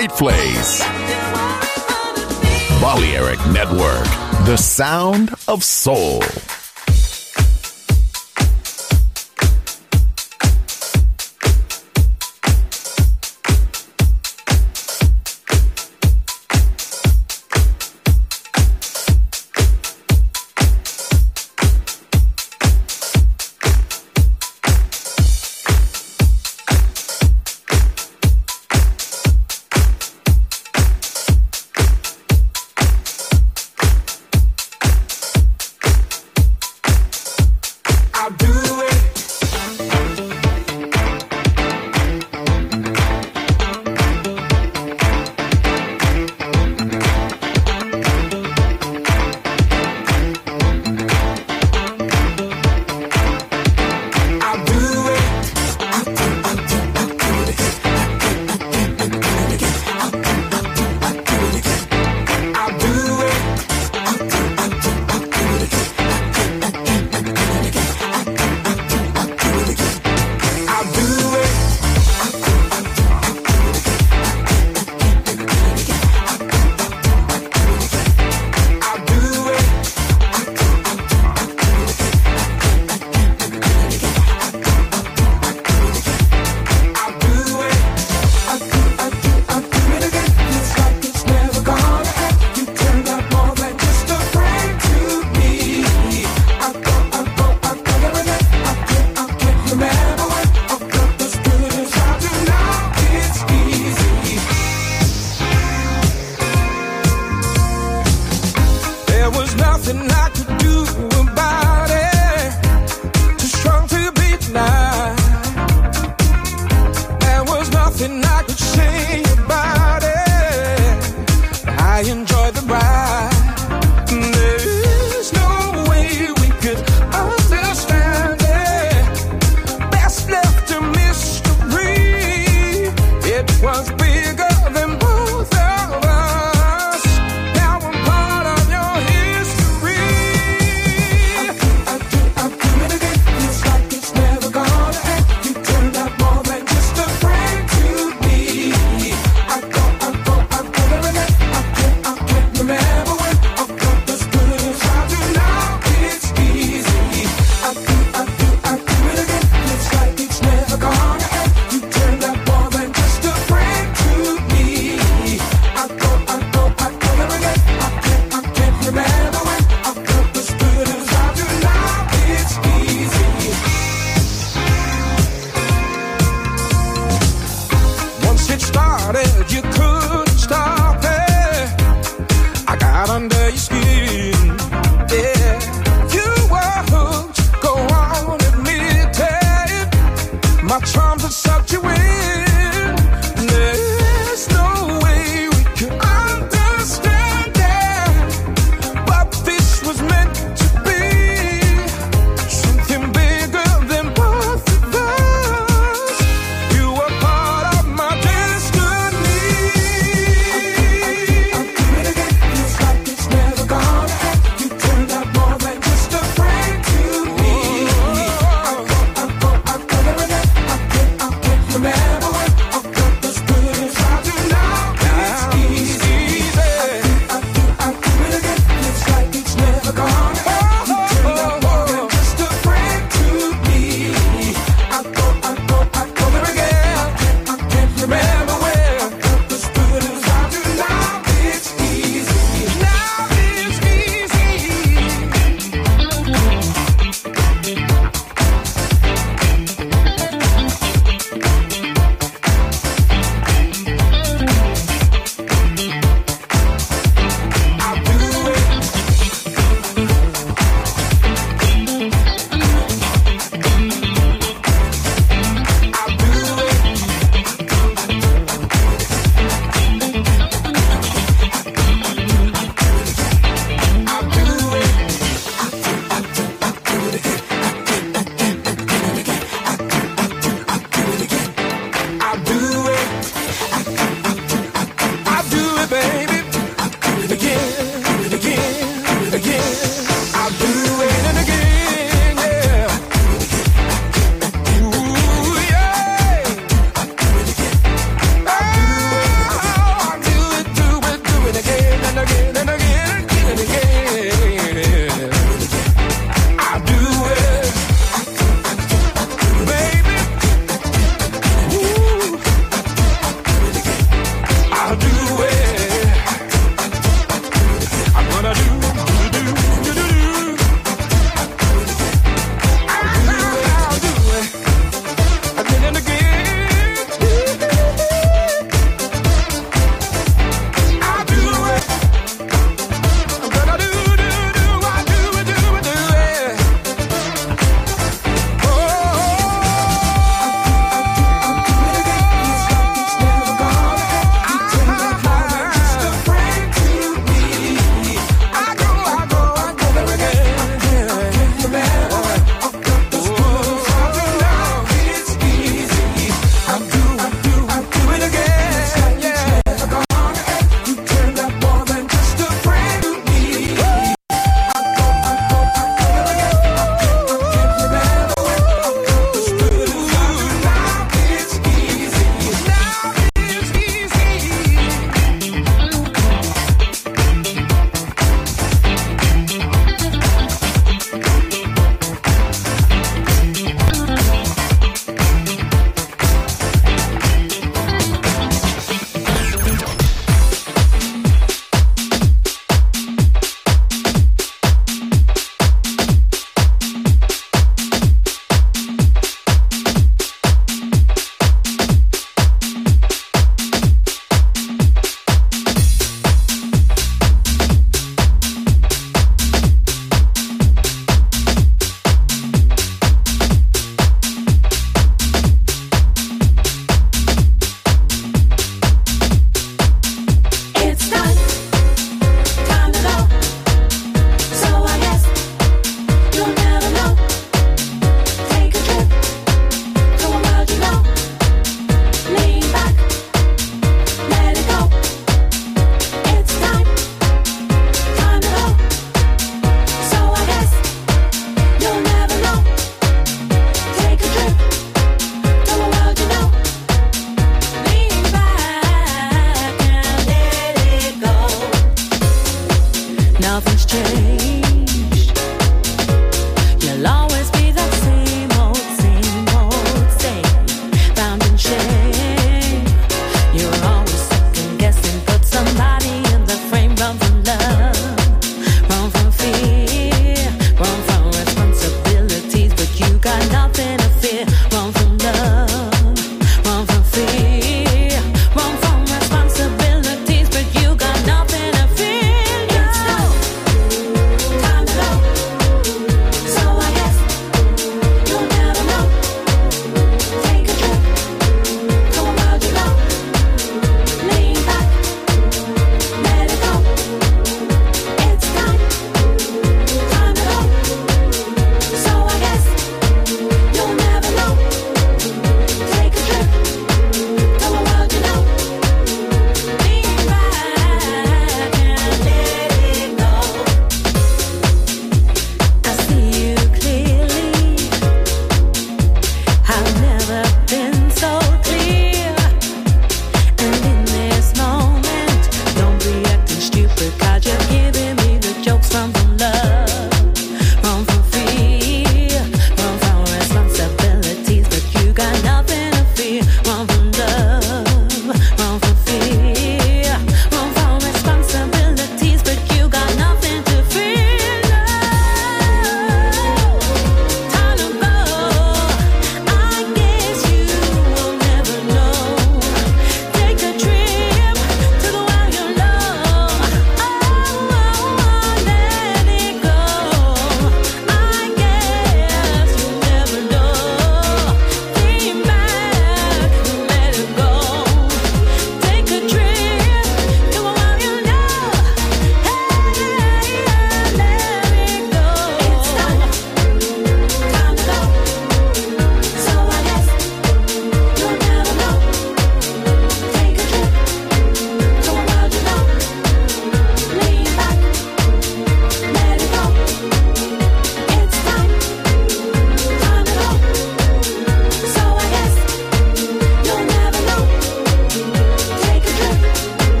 Right place. Balearic Network, the sound of soul.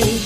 way.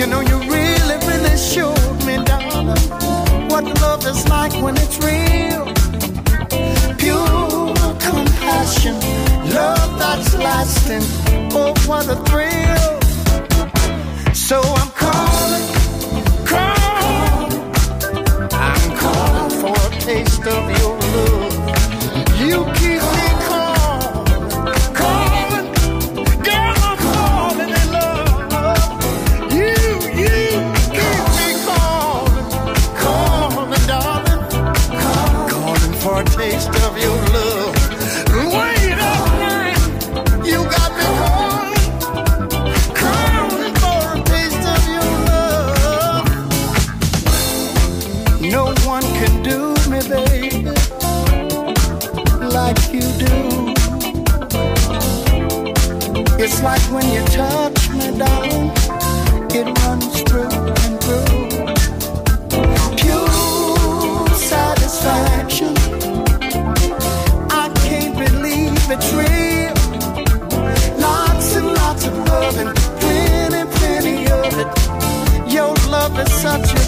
You know, you really, really showed me, darling, what love is like when it's real. Pure compassion, love that's lasting. Oh, what a thrill. So I'm calling, calling, I'm calling for a taste of your love. You keep It's like when you touch me, darling, it runs through and through. Pure satisfaction. I can't believe it's real. Lots and lots of loving, plenty, plenty of it. Your love is such a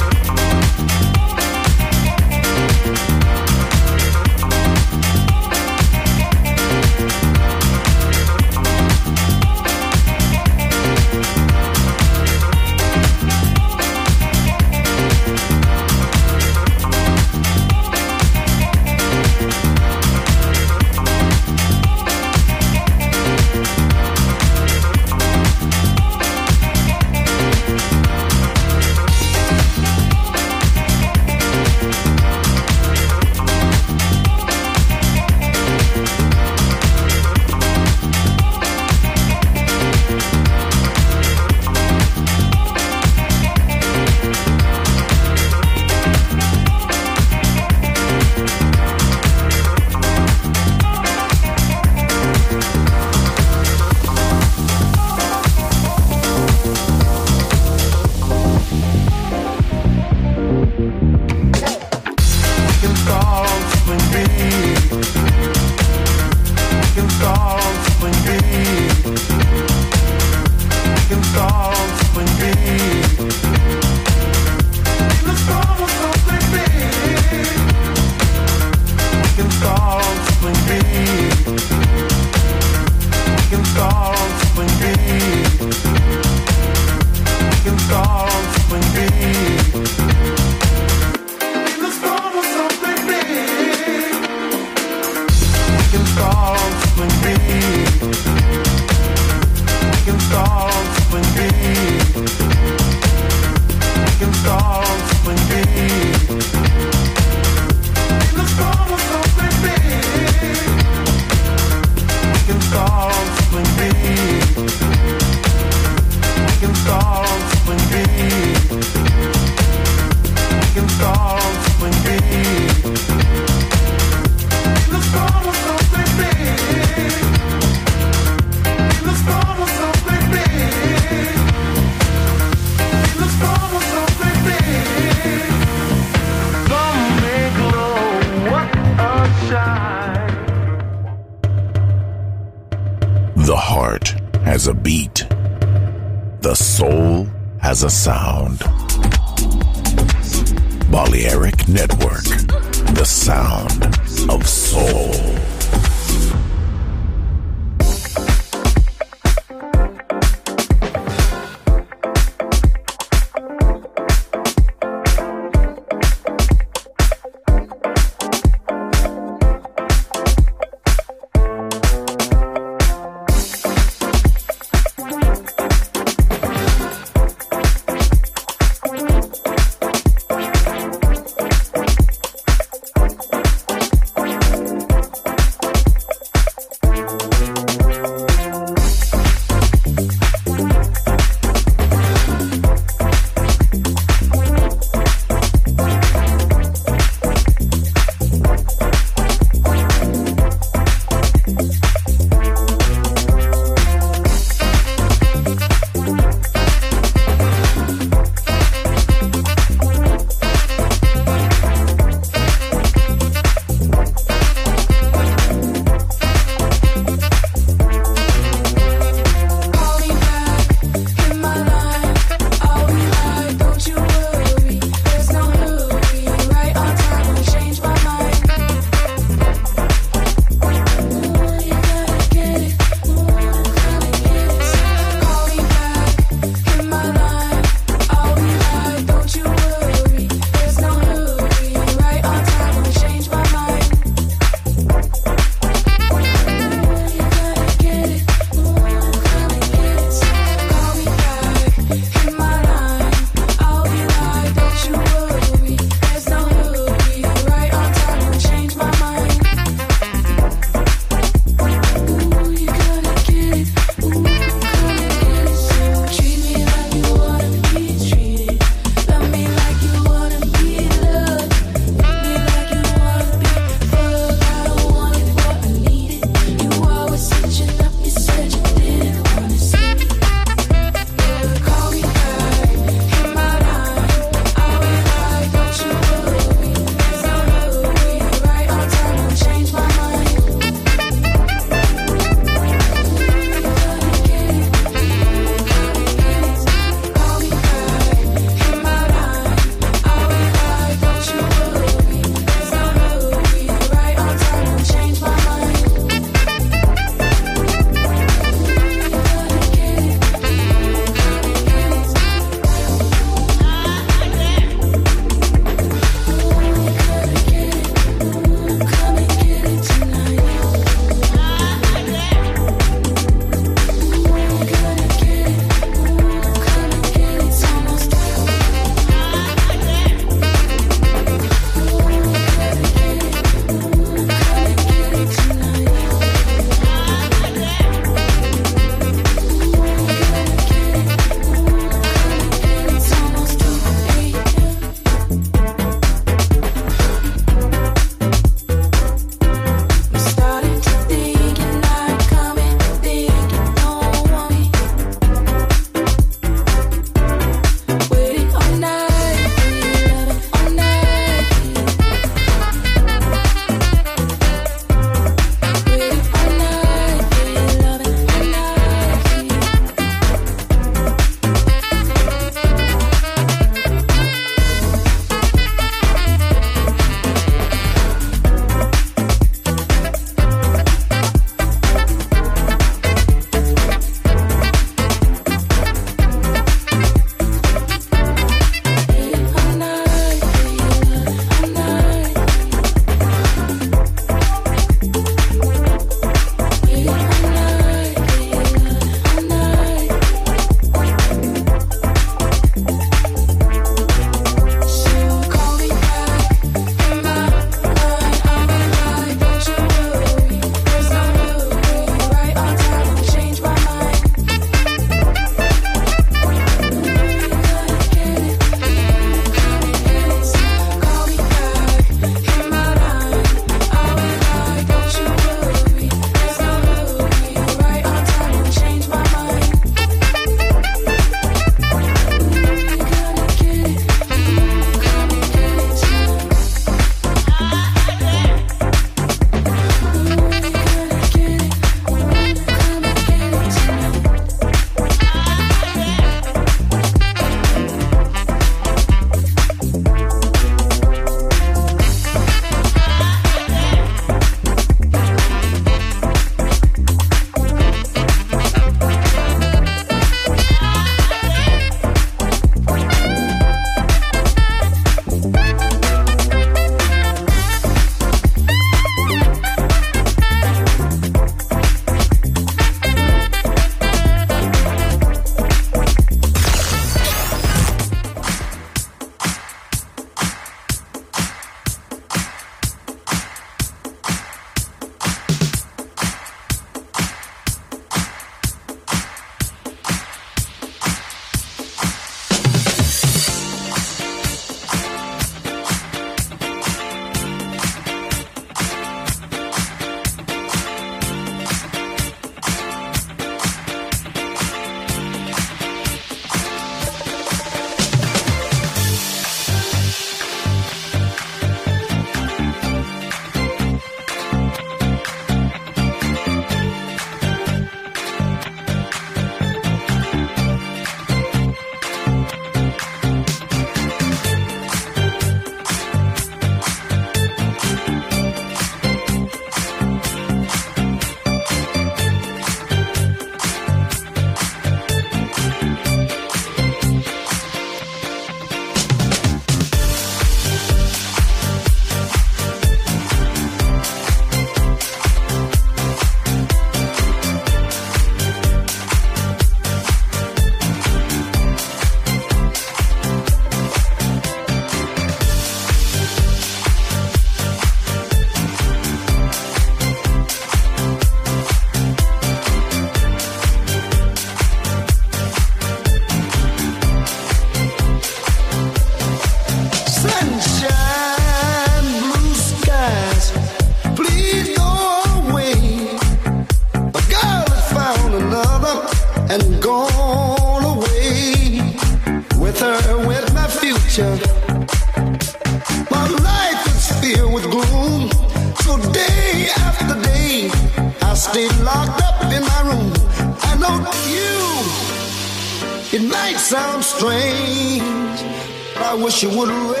She would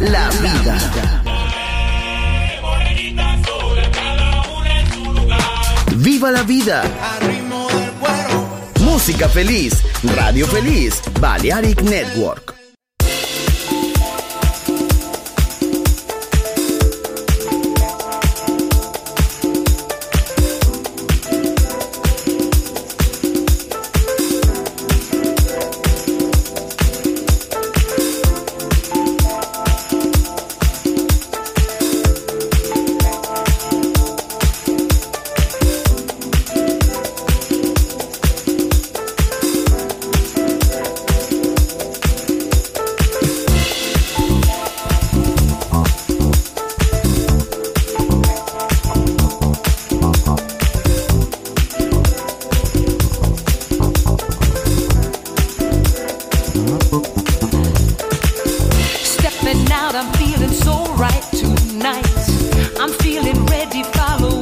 la vida. ¡Viva la vida! Música feliz, radio feliz, Balearic Network. Right tonight. I'm feeling ready, following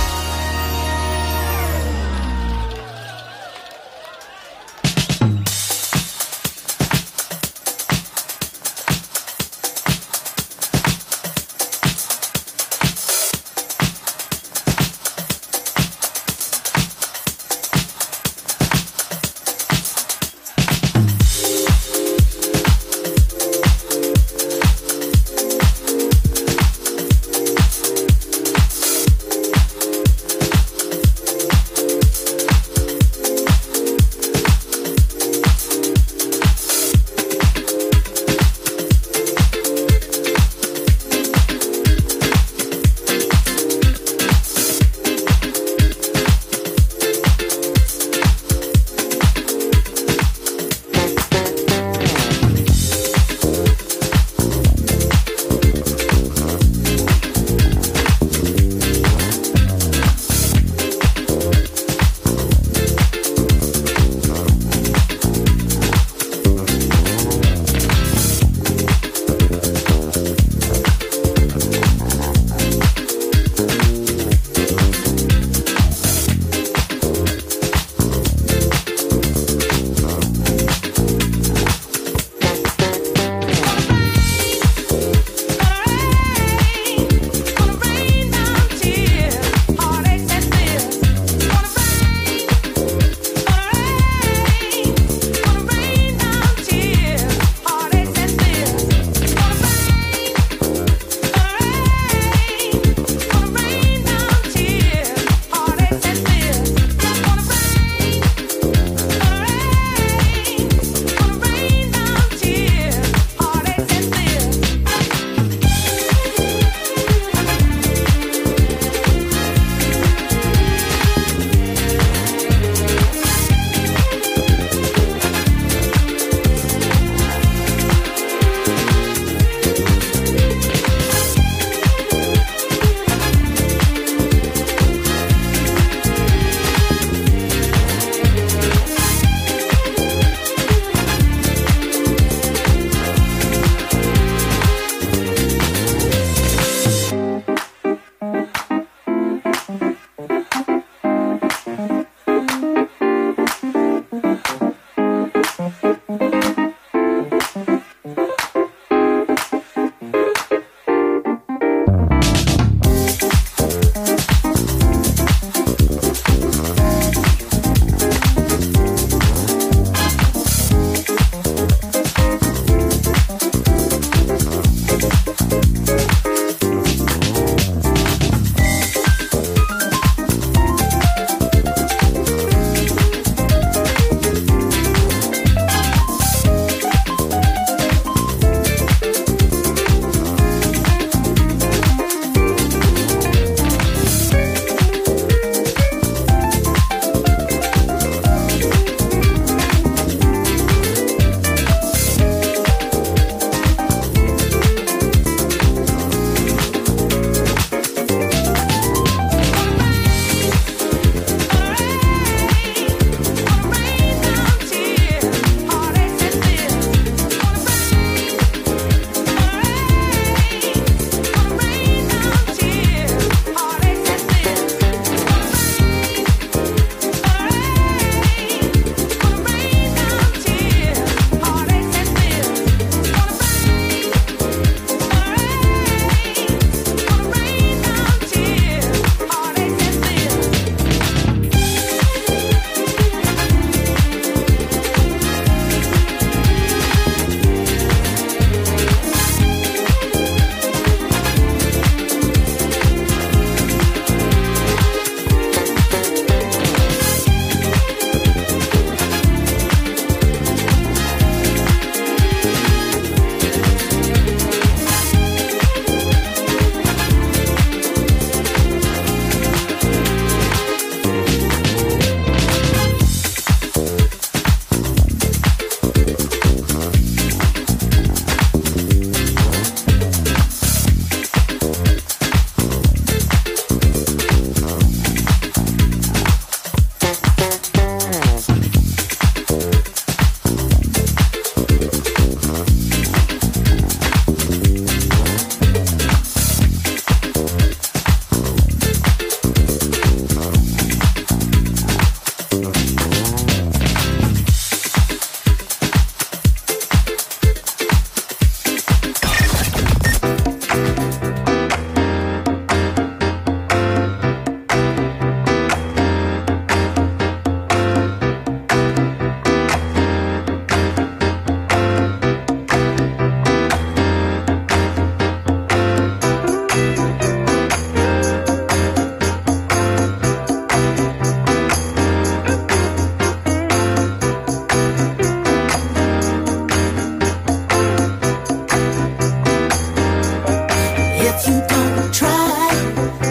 Yet you don't try.